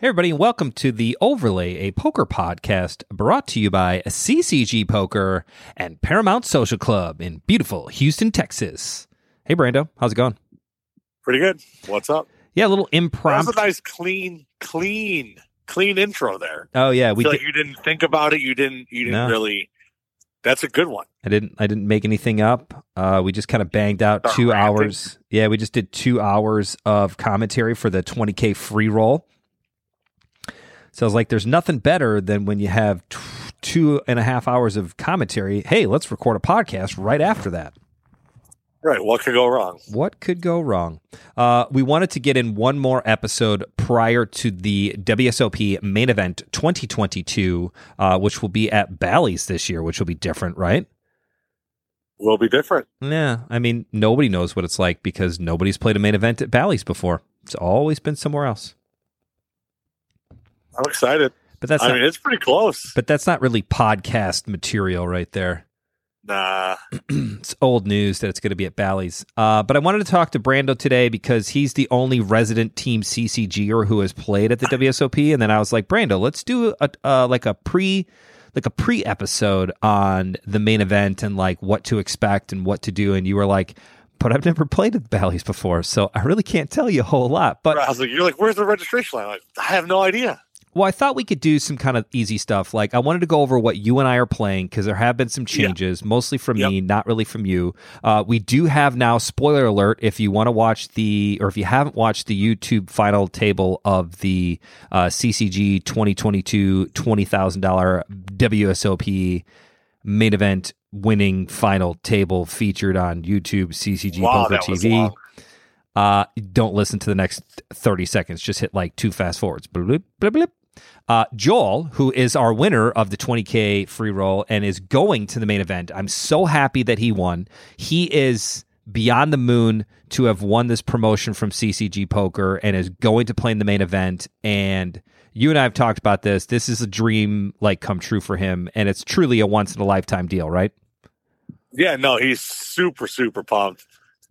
Hey, everybody, and welcome to the Overlay, a poker podcast brought to you by CCG Poker and Paramount Social Club in beautiful Houston, Texas. Hey, Brando, how's it going? Pretty good. What's up? Yeah, a little That was impromptu. a nice, clean, clean, clean intro there. Oh yeah, we did, like you didn't think about it. You didn't. You didn't No. really. That's a good one. I didn't I didn't make anything up. Uh, we just kind of banged out Start two rapping. hours. Yeah, we just did two hours of commentary for the 20k free roll. So I was like, there's nothing better than when you have t- two and a half hours of commentary. Hey, let's record a podcast right after that. Right. What could go wrong? What could go wrong? Uh, we wanted to get in one more episode prior to the WSOP main event 2022, uh, which will be at Bally's this year, which will be different, right? Will be different. Yeah, I mean, nobody knows what it's like because nobody's played a main event at Bally's before. It's always been somewhere else. I'm excited. But that's I not, mean, it's pretty close. but that's not really podcast material right there. Nah. it's old news that it's going to be at Bally's. Uh, but I wanted to talk to Brando today because he's the only resident team CCGer who has played at the WSOP. And then I was like, Brando, let's do a uh, like a pre like a pre episode on the main event and like what to expect and what to do. And you were like, but I've never played at Bally's before, so I really can't tell you a whole lot. But I was like, you're like, where's the registration line? I'm like, I have no idea. Well, I thought we could do some kind of easy stuff. Like I wanted to go over what you and I are playing because there have been some Yeah. changes, mostly from Yep. me, not really from you. Uh, we do have now spoiler alert if you want to watch the or if you haven't watched the YouTube final table of the uh, CCG 2022 twenty thousand dollar WSOP main event winning final table featured on YouTube CCG wow, Poker TV uh, don't listen to the next 30 seconds. Just hit like two fast forwards. Bloop, bloop, bloop. Uh, Joel, who is our winner of the 20K free roll and is going to the main event, I'm so happy that he won. He is beyond the moon to have won this promotion from CCG Poker and is going to play in the main event. And you and I have talked about this. This is a dream like come true for him, and it's truly a once in a lifetime deal, right? Yeah. No, he's super, super pumped,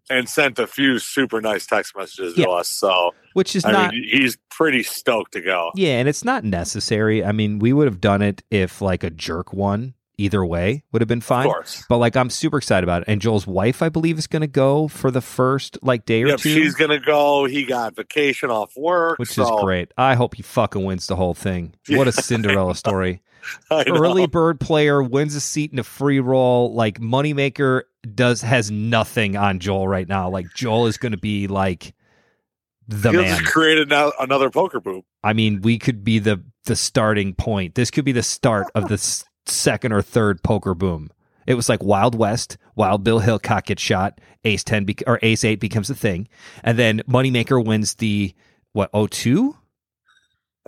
and sent a few super nice text messages Yeah. to us. So Which is I not mean, he's pretty stoked to go. Yeah, and it's not necessary. I mean, we would have done it if like a jerk won. Either way would have been Of fine. course. But like, I'm super excited about it. And Joel's wife, I believe, is going to go for the first like day or two, she's gonna go. He got vacation off work, which so, is great. I hope he fucking wins the whole thing. What a Cinderella story. Early bird player wins a seat in a free roll. Like moneymaker does has nothing on Joel right now. Like Joel is going to be like the He'll man. just create ano- another poker boom. I mean, we could be the the starting point. This could be the start of the s- second or third poker boom. It was like Wild West, Wild Bill Hickok gets shot, Ace ten bec or Ace eight becomes a thing, and then Moneymaker wins the what 02?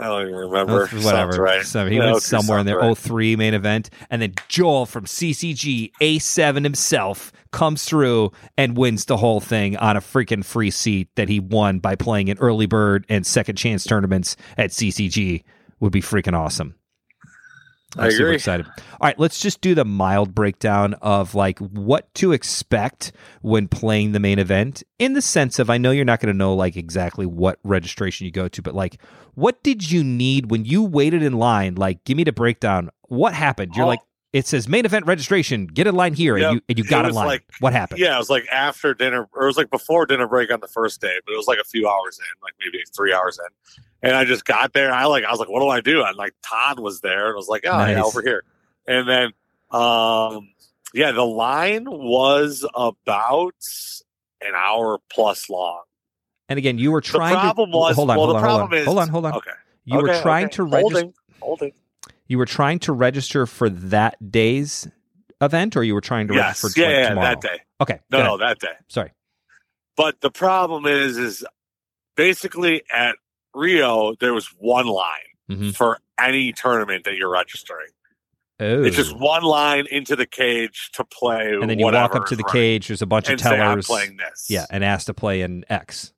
I don't even remember. Whatever. Right. So he Yeah, went somewhere in there. right. 03 main event, and then Joel from CCG A7 himself comes through and wins the whole thing on a freaking free seat that he won by playing in early bird and second chance tournaments at CCG. Would be freaking awesome. I'm I super excited. All right, let's just do the mild breakdown of like what to expect when playing the main event in the sense of I know you're not going to know like exactly what registration you go to, but like what did you need when you waited in line? Like give me the breakdown. What happened? You're Oh. like it says main event registration, get in line here Yep. and you and you got in line. like- what happened? Yeah, it was like after dinner, or it was like before dinner break on the first day, but it was like a few hours in, like maybe three hours in. And I just got there. I like, I was like, what do I do? And like Todd was there, and I was like, oh yeah, over here. And then, um, yeah, the line was about an hour plus long. And again, you were The trying problem to was, hold on, well, hold the on, hold problem on. is, hold on, hold on. Okay, You were trying okay. to register Holding, holding. you were trying to register for that day's event or you were trying to Yes, register yeah, for like, yeah, tomorrow? that day. Okay. No, no, that day. Sorry. But the problem is, is basically at Rio there was one line Mhm. for any tournament that you're registering. Oh. It's just one line into the cage to play. and then you walk up to the cage. There's a bunch of say, "I'm tellers. playing this." Yeah, and asked to play in X.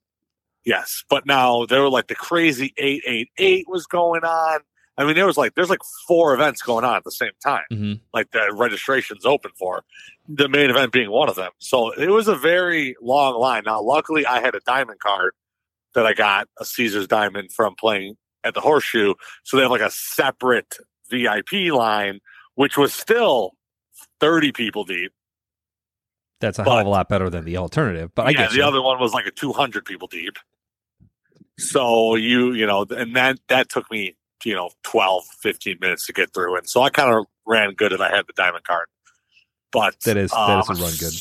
Yes, but now there were like the crazy eight eight eight was going on. I mean, there was like there's like four events going on at the same time. Mhm. Like the registration's open for the main event being one of them. So it was a very long line. Now, luckily, I had a diamond card that I got a Caesar's diamond from playing at the Horseshoe, so they have like a separate VIP line, which was still thirty people deep. That's a hell of a lot better than the alternative. But I yeah, the you. other one was like a two hundred people deep. So you you know, and that that took me you know 12, 15 minutes to get through, and so I kind of ran good, and I had the diamond card. But That is- that is a um, run good.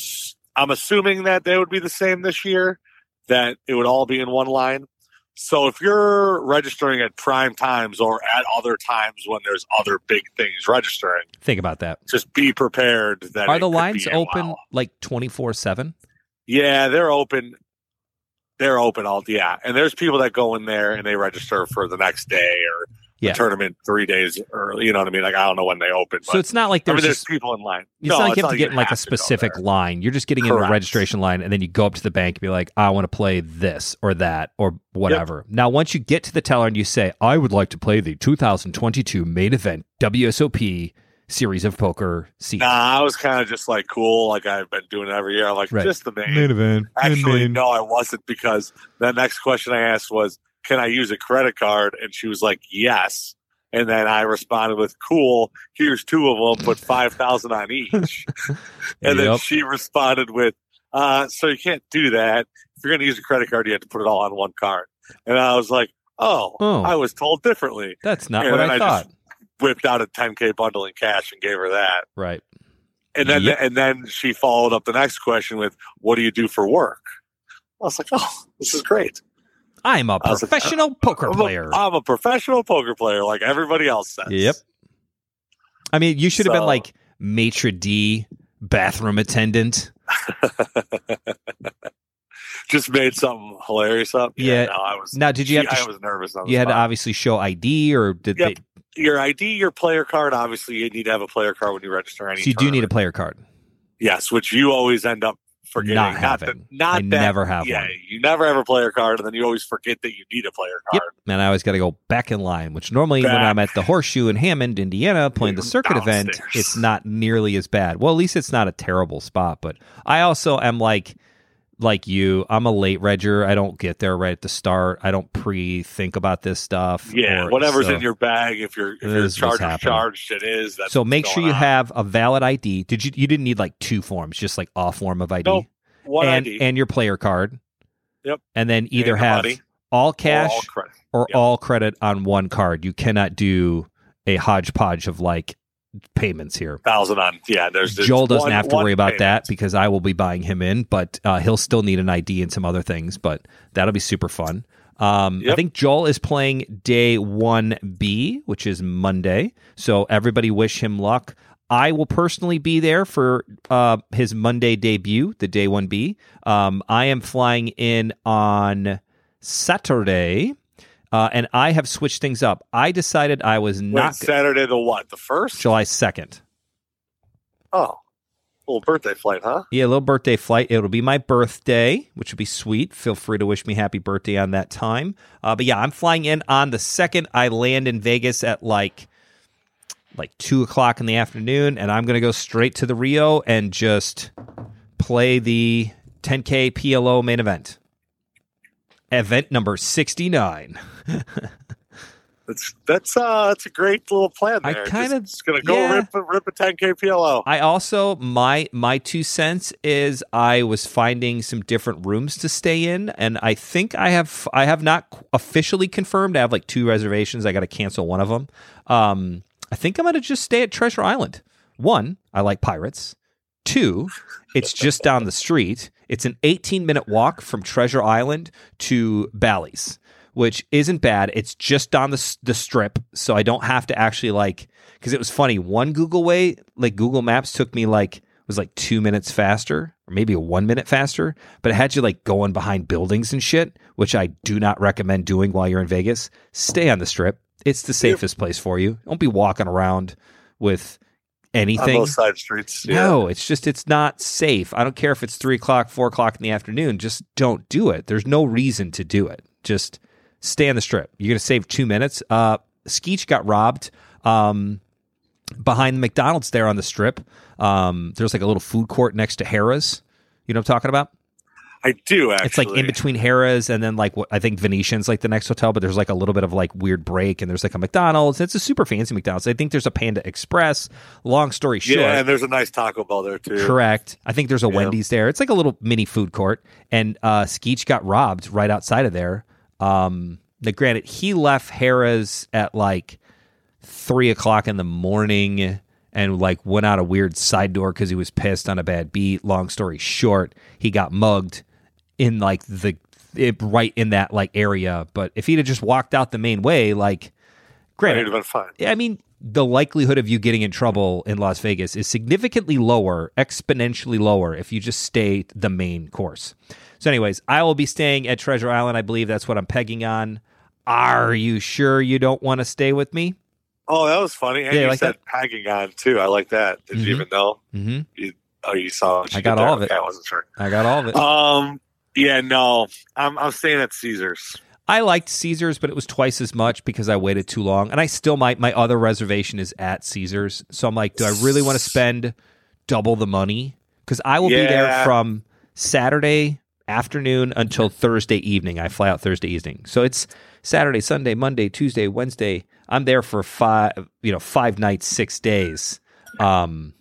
I'm assuming that they would be the same this year, that it would all be in one line. So if you're registering at prime times or at other times when there's other big things registering, Think about that. just be prepared that Are the lines open while. like twenty four seven? Yeah, they're open. They're open all yeah, and there's people that go in there and they register for the next day or Yeah. tournament three days early. You know what I mean? Like I don't know when they open, but So it's not like I there's mean, there's just people in line. It's No, not like you have to get in you like a have to go specific there. line. You're just getting in the registration line, and then you go up to the bank and be like, "I want to play this or that or whatever." Now, once you get to the teller and you say, "I would like to play the 2022 main event WSOP series of poker seat," Nah, I was kind of just like cool, like I've been doing it every year. I'm like Right. just the main. event, Actually, no, I wasn't because the next question I asked was, "Can I use a credit card?" And she was like, "Yes." And then I responded with, "Cool. Here's two of them. Put five thousand on each." and then she responded with, uh, "So you can't do that. If you're going to use a credit card, you have to put it all on one card." And I was like, "Oh, Oh. I was told differently." That's not And what then I I thought. just- Whipped out a 10k bundle in cash and gave her that. right. And then Yep. and then she followed up the next question with, "What do you do for work?" I was like, "Oh, this is great. I'm a like, uh, professional poker I'm a- player. I'm a professional poker player, like everybody else says." Yep. I mean, you should have been like maitre d, bathroom attendant. Just made something hilarious up. Yeah. no, I was. Now, did you have to? I sh- was nervous. You had to obviously show ID, or did Yep. they? your ID, your player card. Obviously, you need to have a player card when you register any. So you do need a player card. yes, which you always end up forgetting. Not Not, having. that, not I that, never have yeah, one. you never have a player card, and then you always forget that you need a player Yep. card. And I always got to go back in line, which normally when I'm at the Horseshoe in Hammond, Indiana, playing the circuit event, it's not nearly as bad. Well, at least it's not a terrible spot. But I also am like, like you, I'm a late regger. I don't get there right at the start. I don't pre-think about this stuff. Yeah, or- whatever's so- in your bag. If you're if It your is what's charge is happening. charged, it is. So make sure you on. have a valid ID. Did you? You didn't need like two forms, just like a form of ID Nope. one and ID and your player card. Yep. And then either your have money, all or cash all credit. or Yep. all credit on one card. You cannot do a hodgepodge of like payments here. thousand on. Yeah, there's Joel doesn't one- have to worry about that because I will be buying him in, but uh, he'll still need an ID and some other things. But that'll be super fun. Um, I think Joel is playing day one B, which is Monday. So everybody wish him luck. I will personally be there for uh, his Monday debut, the day one B. Um, I am flying in on Saturday. Uh, and I have switched things up. I decided I was Wait, not Saturday the what? The first? July 2nd. Oh, little birthday flight, huh? Yeah, a little birthday flight. It'll be my birthday, which would be sweet. Feel free to wish me happy birthday on that time. Uh, but yeah, I'm flying in on the second. I land in Vegas at like like two o'clock in the afternoon, and I'm gonna go straight to the Rio and just play the 10K PLO main event. Event number 69. That's that's uh that's a great little plan I there. kinda- Just, gonna go yeah. rip a- rip a 10k PLO. I also my my two cents is I was finding some different rooms to stay in, and I think I have I have not officially confirmed. I have like two reservations. I got to cancel one of them. Um, I think I'm gonna just stay at Treasure Island. One, I like pirates. Two, it's just down the street. It's an 18 minute walk from Treasure Island to Bally's, which isn't bad. It's just down the the strip, so I don't have to actually like. Because it was funny. One Google way, like Google Maps, took me like was like two minutes faster, or maybe a one minute faster, but it had you like going behind buildings and shit, which I do not recommend doing while you're in Vegas. Stay on the strip. It's the safest place for you. Don't be walking around with anything. those side streets. Yeah. No, it's just it's not safe. I don't care if it's three o'clock, four o'clock in the afternoon. Just don't do it. There's no reason to do it. Just stay on the strip. You're gonna save two minutes. Uh, Skeech got robbed. Um, behind the McDonald's there on the strip. Um, there's like a little food court next to Harrah's. You know what I'm talking about? I do actually. It's like in between Harrah's and then like what I think Venetian's like the next hotel, but there's like a little bit of like weird break and there's like a McDonald's. It's a super fancy McDonald's. I think there's a Panda Express. Long story short, Yeah, and there's a nice Taco Bell there too. correct. I think there's a Yeah. Wendy's there. It's like a little mini food court. And uh Skeech got robbed right outside of there. Um now granted, he left Harrah's at like three o'clock in the morning and like went out a weird side door because he was pissed on a bad beat. Long story short, he got mugged in like the it, right in that like area. But if he'd have just walked out the main way, like It'd granted, have been fine. I mean, the likelihood of you getting in trouble in Las Vegas is significantly lower, exponentially lower, if you just stay the main course. So, anyways, I will be staying at Treasure Island. I believe that's what I'm pegging on. Are you sure you don't want to stay with me? Oh, that was funny. And Yeah, you like said pegging on too. I like that. Did Mhm. you even know? Mm-hmm. Oh, you saw. I got did there. all of it. Okay, I wasn't sure. I got all of it. Um. Yeah. No. I'm. I'm staying at Caesars. I liked Caesars, but it was twice as much because I waited too long. And I still might. My other reservation is at Caesars, so I'm like, do I really want to spend double the money? Because I will be there from Saturday afternoon until Thursday evening. I fly out Thursday evening, so it's Saturday, Sunday, Monday, Tuesday, Wednesday. I'm there for five, you know, five nights, six days. Um,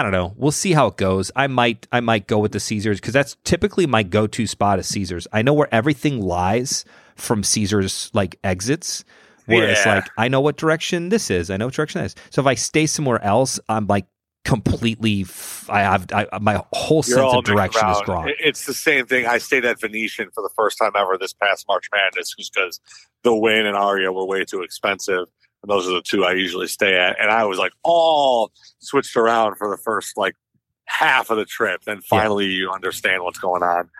I don't know. We'll see how it goes. I might I might go with the Caesars because that's typically my go-to spot is Caesars. I know where everything lies from Caesars like exits. Where Yeah. like I know what direction this is. I know what direction that is. So if I stay somewhere else, I'm like completely f- I have I, my whole You're sense of direction is gone. It's the same thing. I stayed at Venetian for the first time ever this past March Madness, just because the Wynn and Aria were way too expensive. Those are the two I usually stay at. And I was like all switched around for the first like half of the trip. Then finally you understand what's going on.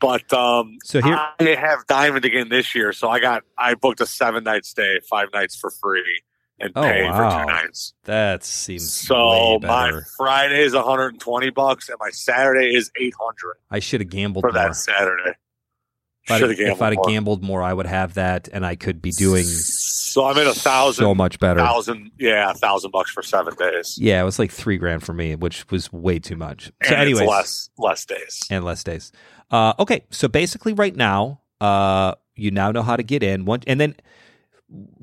But um So here I have Diamond again this year, so I got I booked a seven night stay, five nights for free, and Oh, pay for two nights. that seems So my. Friday is 120 bucks, and my Saturday is 800 I should have gambled for more. that Saturday. If I'd, have if gambled I'd have more. gambled more, I would have that, and I could be doing So I'm at a thousand, so much better. thousand, yeah, a thousand bucks for seven days. Yeah, it was like three grand for me, which was way too much. So, anyways, less less days. and less days. Uh, okay, so basically, right now, uh, you now know how to get in. One, and then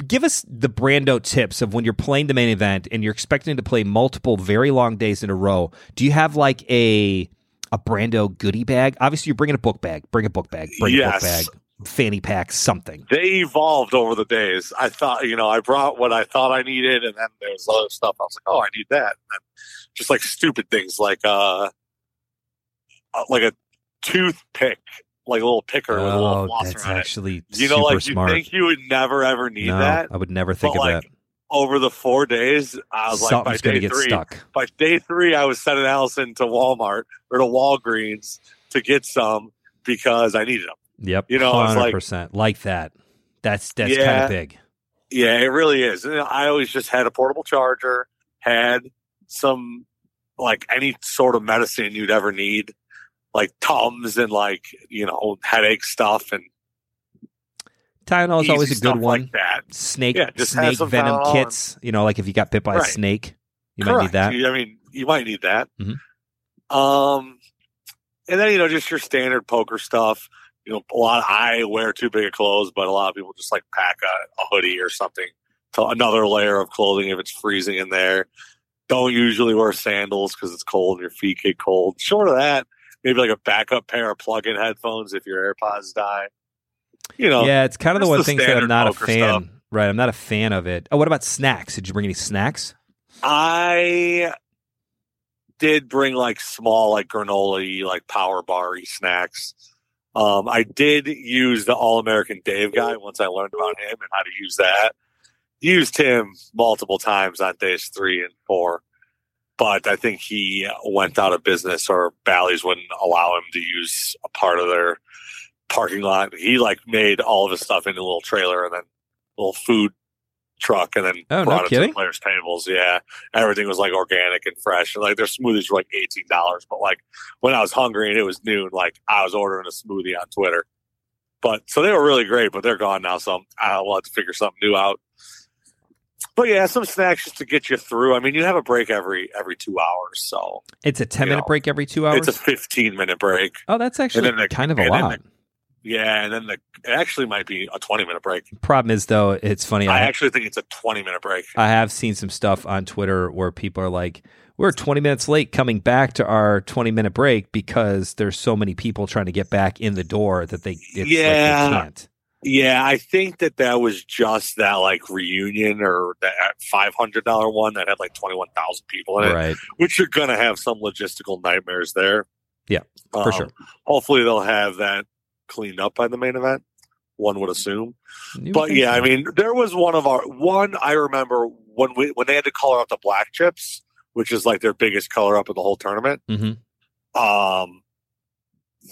give us the Brando tips of when you're playing the main event and you're expecting to play multiple very long days in a row. Do you have like a a Brando goodie bag? Obviously, you're bringing a book bag. Bring a book bag. Bring a book bag. Fanny pack. Something. They evolved over the days. I thought, you know, I brought what I thought I needed, and then there was other stuff. I was like, oh, I need that. And then just like stupid things, like uh, uh, like a toothpick, like a little picker with a little Oh, that's on it. actually You know, like you think you would never ever need no, that. I would never think But, of like, that. Over the four days, I was like, by Something's going to day get three, stuck. by day three, I was sending Allison to Walmart or to Walgreens to get some because I needed them. Yep. You know, it's like- 100%. Like, that. That's that's kind of big. Yeah, it really is. And I always just had a portable charger, had some like any sort of medicine you'd ever need, like Tums and like you know headache stuff and Tylenol is always a good one. like that. snake Yeah, snake venom Tylenol kits. You know, like if you got bit by a snake, you might need that. I mean, you might need that. Mhm. Um, and then you know just your standard poker stuff. You know, a lot. Of, I wear too big of clothes, but a lot of people just like pack a, a hoodie or something to another layer of clothing if it's freezing in there. Don't usually wear sandals because it's cold and your feet get cold. Short of that, maybe like a backup pair of plug-in headphones if your AirPods die. You know, yeah, it's kind of the one the thing that I'm not a fan. stuff. Right, I'm not a fan of it. Oh, what about snacks? Did you bring any snacks? I did bring like small, like granola, like power bar snacks. Um, I did use the All American Dave guy once I learned about him and how to use that. Used him multiple times on days three and four, but I think he went out of business or Bally's wouldn't allow him to use a part of their parking lot. He like made all of his stuff into a little trailer and then a little food truck and then Oh, no brought it to the players' tables. Yeah, everything was like organic and fresh. And like their smoothies were like eighteen dollars, but like when I was hungry and it was noon, like I was ordering a smoothie on Twitter. But so they were really great, but they're gone now. So I will have to figure something new out. but yeah, some snacks just to get you through. I mean, you have a break every every two hours, so It's a 10 minute know, break every two hours. it's a fifteen minute break. oh, that's actually the- kind of a lot. Yeah, and then the it actually might be a twenty minute break. Problem is, though, it's funny. I I, actually think it's a twenty minute break. I have seen some stuff on Twitter where people are like, we're 20 minutes late coming back to our 20 minute break because there's so many people trying to get back in the door that they, it's like Yeah. they can't. Yeah, I think that that was just that like reunion or that five hundred dollar one that had like twenty one thousand people in it, Right. which you're gonna have some logistical nightmares there. Yeah, for Um, sure. Hopefully, they'll have that cleaned up by the main event. One would assume, You would but yeah, so. I mean, there was one of our one. I remember when we when they had to color up the black chips, which is like their biggest color up of the whole tournament. Mhm. Um,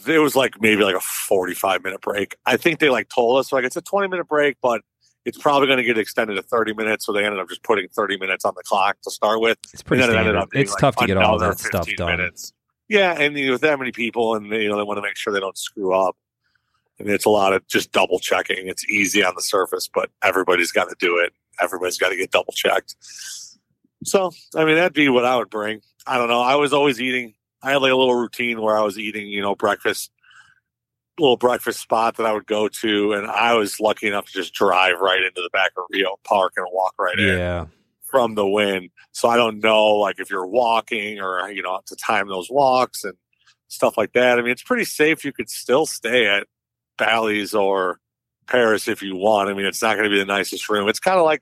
there was like maybe like a 45 minute break. I think they like told us like it's a 20 minute break, but it's probably going to get extended to 30 minutes. So they ended up just putting 30 minutes on the clock to start with. it's pretty it It's like, tough to get all that stuff done. minutes. Yeah, and you know, with that many people, and you know they want to make sure they don't screw up. And it's a lot of just double checking. It's easy on the surface, but everybody's got to do it. Everybody's got to get double checked. So, I mean, that'd be what I would bring. I don't know. I was always eating. I had like a little routine where I was eating, you know, breakfast, little breakfast spot that I would go to, and I was lucky enough to just drive right into the back of Rio Park and walk right in Yeah. from the wind. So I don't know, like if you're walking or you know to time those walks and stuff like that. I mean, it's pretty safe. You could still stay at Bally's or Paris if you want. I mean, it's not going to be the nicest room. It's kind of like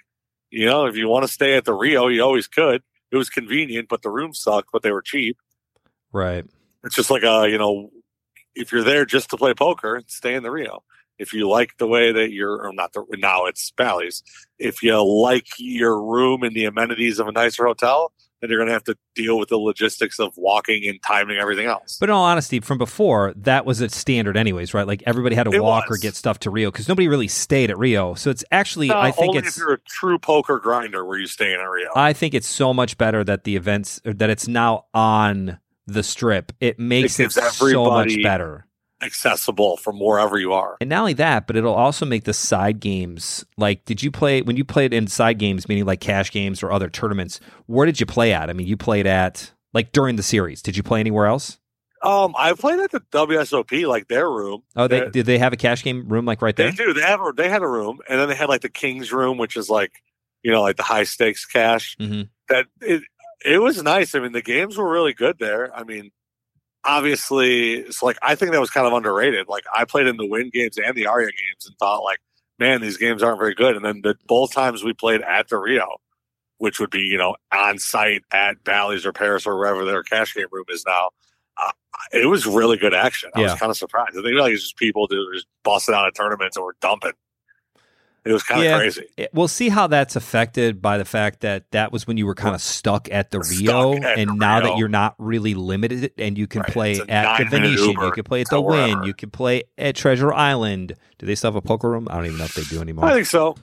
you know, if you want to stay at the Rio, you always could. It was convenient, but the rooms sucked, but they were cheap. Right. It's just like a you know, if you're there just to play poker, stay in the Rio. If you like the way that you're, or not the now it's Bally's. If you like your room and the amenities of a nicer hotel, then you're going to have to deal with the logistics of walking and timing everything else. But in all honesty, from before, that was a standard, anyways, right? Like everybody had to It walk or get stuff to Rio because nobody really stayed at Rio. So it's actually, No, I uh, think only it's, if you're a true poker grinder where you stay in a Rio. I think it's so much better that the events or that it's now on the strip. It makes it, gives so much better. Accessible from wherever you are. And not only that, but it'll also make the side games like did you play when you played in side games, meaning like cash games or other tournaments, where did you play at? I mean, you played at like during the series. Did you play anywhere else? Um, I played at the WSOP, like their room. Oh, they They- did they have a cash game room like right there? They do. They have a, they had a room, and then they had like the King's room, which is like you know like the high stakes cash. Mhm. That it it was nice. I mean, the games were really good there. I mean, obviously, it's like I think that was kind of underrated. Like I played in the Wynn games and the Aria games, and thought like, man, these games aren't very good. And then the both times we played at the Rio, which would be you know on site at Bally's or Paris or wherever their cash game room is now. Uh, it was really good action. I was kind of surprised. I think like it's just people that were just busting out of tournaments and were dumping. It was kind of Yeah. crazy. It- We'll see how that's affected by the fact that that was when you were kind of stuck at the Stuck Rio, at and the now that you're not really limited, and you can Right, play at the Venetian, Uber you can play at the Wynn, you can play at Treasure Island. Do they still have a poker room? I don't even know if they do anymore. I think so.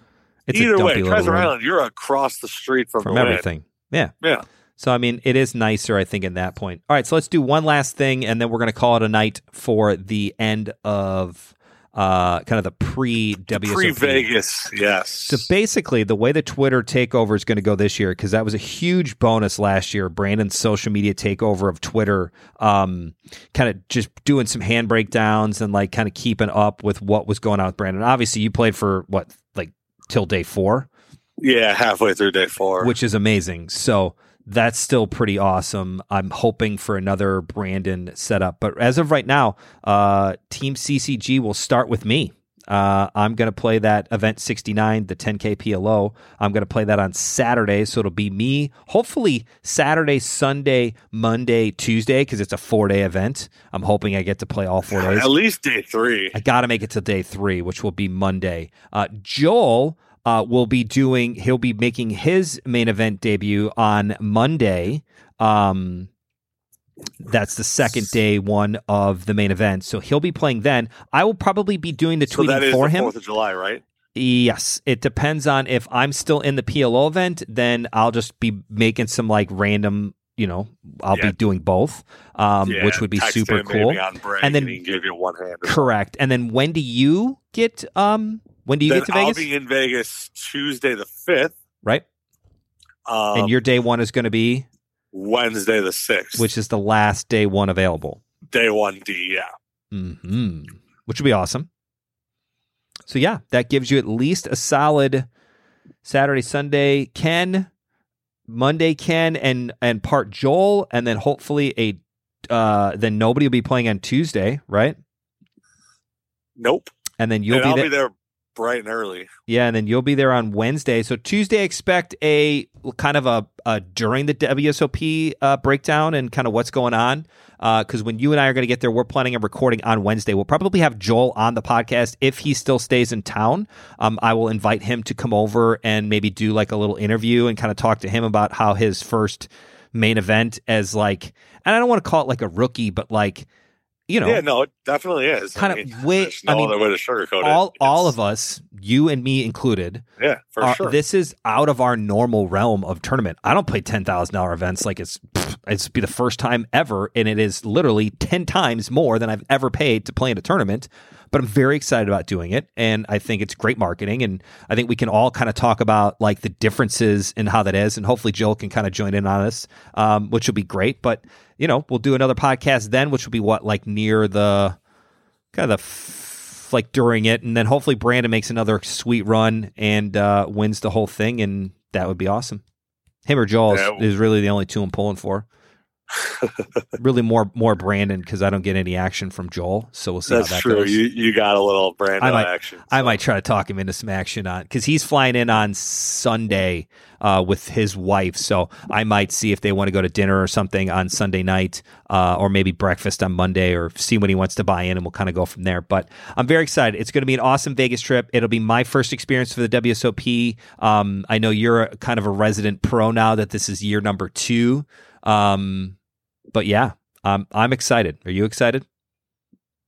it's Either way, Treasure Island, you're across the street from, from the Wynn. everything. Yeah. Yeah. So I mean, it is nicer, I think, in that point. All right, so let's do one last thing, and then we're going to call it a night for the end of uh, kind of the pre WSOP. Pre Vegas, yes. So basically, the way the Twitter takeover is going to go this year, because that was a huge bonus last year, Brandon's social media takeover of Twitter, um, kind of just doing some hand breakdowns and like kind of keeping up with what was going on with Brandon. Obviously, you played for what, like till day four, yeah, halfway through day four. which is amazing. So that's still pretty awesome. I'm hoping for another Brandon setup, but as of right now, uh, Team CCG will start with me. Uh, I'm going to play that event 69, the 10K PLO. I'm going to play that on Saturday. So it'll be me, hopefully Saturday, Sunday, Monday, Tuesday, because it's a four day event. I'm hoping I get to play all four days. At least day three. I got to make it to day three, which will be Monday. Uh, Joel uh, will be doing, he'll be making his main event debut on Monday. Um, that's the second day one of the main event. So he'll be playing then. I will probably be doing the So tweeting for the him. Fourth of July, right? Yes, it depends on if I'm still in the PLO event, then I'll just be making some like random, you know, I'll Yeah. be doing both, um, Yeah, which would be super cool. maybe on break, And then- he can give you one hand. Correct. And then when do you get um when do you Then get to Vegas? I'll be in Vegas Tuesday the fifth, right? Um, and your day one is going to be, Wednesday the sixth, which is the last day one available. day one D. Yeah. hmm Which would be awesome. So yeah, that gives you at least a solid Saturday, Sunday, Ken, Monday, Ken, and and part Joel, and then hopefully a uh then nobody will be playing on Tuesday, right? Nope. And then you'll and be I'll there. be there bright and early. Yeah, and then you'll be there on Wednesday. So Tuesday, expect a kind of a, a during the WSOP uh, breakdown and kind of what's going on. Because when you and I are going to get there, we're planning a recording on Wednesday. We'll probably have Joel on the podcast if he still stays in town. Um, I will invite him to come over and maybe do like a little interview and kind of talk to him about how his first main event as like, and I don't want to call it like a rookie, but like, you know, Yeah, no, it definitely is. kind I of mean, way. no I mean, way to sugarcoat all it. all of us, you and me included, yeah, for are- sure. This is out of our normal realm of tournament. I don't play ten thousand dollar events like it's it's be the first time ever, and it is literally ten times more than I've ever paid to play in a tournament. But I'm very excited about doing it, and I think it's great marketing, and I think we can all kind of talk about like the differences and how that is, and hopefully Jill can kind of join in on this, um, which will be great. But you know, we'll do another podcast then, which will be what like near the kind of the f- like during it, and then hopefully Brandon makes another sweet run and uh, wins the whole thing, and that would be awesome. Him or Joel is- Yeah. is really the only two I'm pulling for. Really more more Brandon because I don't get any action from Joel, so we'll see That's how that true. goes. You you got a little brand I might- action. I might try to talk him into some action on because he's flying in on Sunday uh, with his wife. So I might see if they want to go to dinner or something on Sunday night, uh, or maybe breakfast on Monday, or see when he wants to buy in, and we'll kind of go from there. But I'm very excited. It's going to be an awesome Vegas trip. It'll be my first experience for the WSOP. Um, I know you're a, kind of a resident pro now that this is year number two. Um, but yeah, um, I'm excited. Are you excited?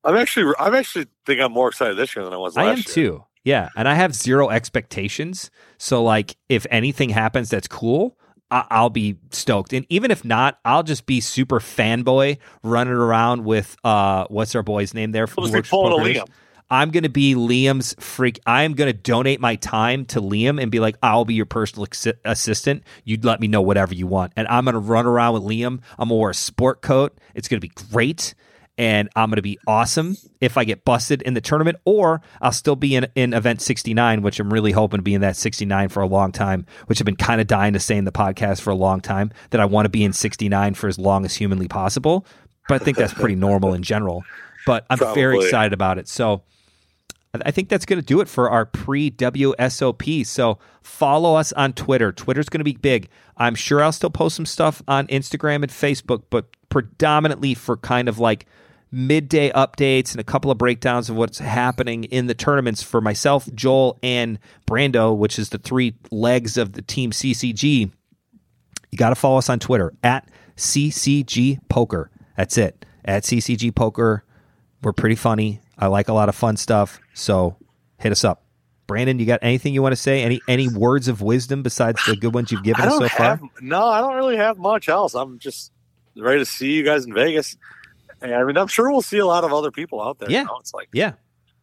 I'm actually I'm actually think I'm more excited this year than I was last year. I am year. too. Yeah, and I have zero expectations. So like, if anything happens that's cool, I- I'll be stoked. And even if not, I'll just be super fanboy running around with uh, what's our boy's name there? We'll who just be pulling a Liam. I'm gonna be Liam's freak. I'm gonna donate my time to Liam and be like, I'll be your personal ex- assistant. You'd let me know whatever you want, and I'm gonna run around with Liam. I'm gonna wear a sport coat. It's gonna be great, and I'm gonna be awesome if I get busted in the tournament, or I'll still be in in event 69, which I'm really hoping to be in that 69 for a long time. Which I've been kind of dying to say in the podcast for a long time that I want to be in 69 for as long as humanly possible. But I think that's pretty normal in general. But I'm very excited about it. So. I think that's going to do it for our pre WSOP. So follow us on Twitter. Twitter's going to be big. I'm sure I'll still post some stuff on Instagram and Facebook, but predominantly for kind of like midday updates and a couple of breakdowns of what's happening in the tournaments for myself, Joel, and Brando, which is the three legs of the team CCG. You got to follow us on Twitter at CCG Poker. That's it. At CCG Poker. We're pretty funny. I like a lot of fun stuff. So hit us up. Brandon, you got anything you want to say? Any any words of wisdom besides the good ones you've given us so far? no. I don't really have much else. I'm just ready to see you guys in Vegas. And I mean, I'm sure we'll see a lot of other people out there. Yeah. you know? it's like Yeah.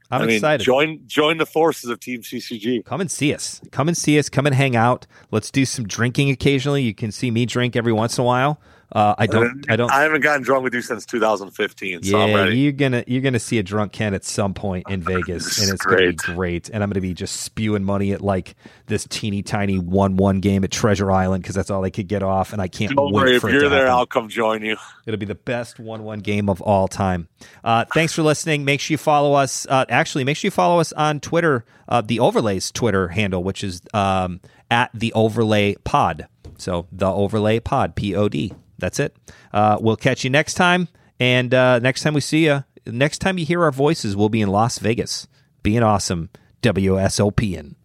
I'm I mean, excited. Join join the forces of Team CCG. come and see us. Come and see us. Come and hang out. Let's do some drinking occasionally. You can see me drink every once in a while. Uh, I don't. I don't. I haven't gotten drunk with you since 2015, so yeah, you're gonna you're gonna see a drunk Ken at some point in Vegas, and it's gonna be great. great. And I'm gonna be just spewing money at like this teeny tiny one one game at Treasure Island because that's all they could get off, and I can't Don't wait worry, if you're there, happen. I'll come join you. It'll be the best one one game of all time. Uh, thanks for listening. Make sure you follow us. Uh, actually, make sure you follow us on Twitter, uh, the Overlays Twitter handle, which is um, at the Overlay Pod. So the Overlay Pod, P O D. That's it. Uh, we'll catch you next time. And uh, next time we see you, next time you hear our voices, we'll be in Las Vegas, being awesome. WSOPing.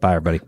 Bye, everybody.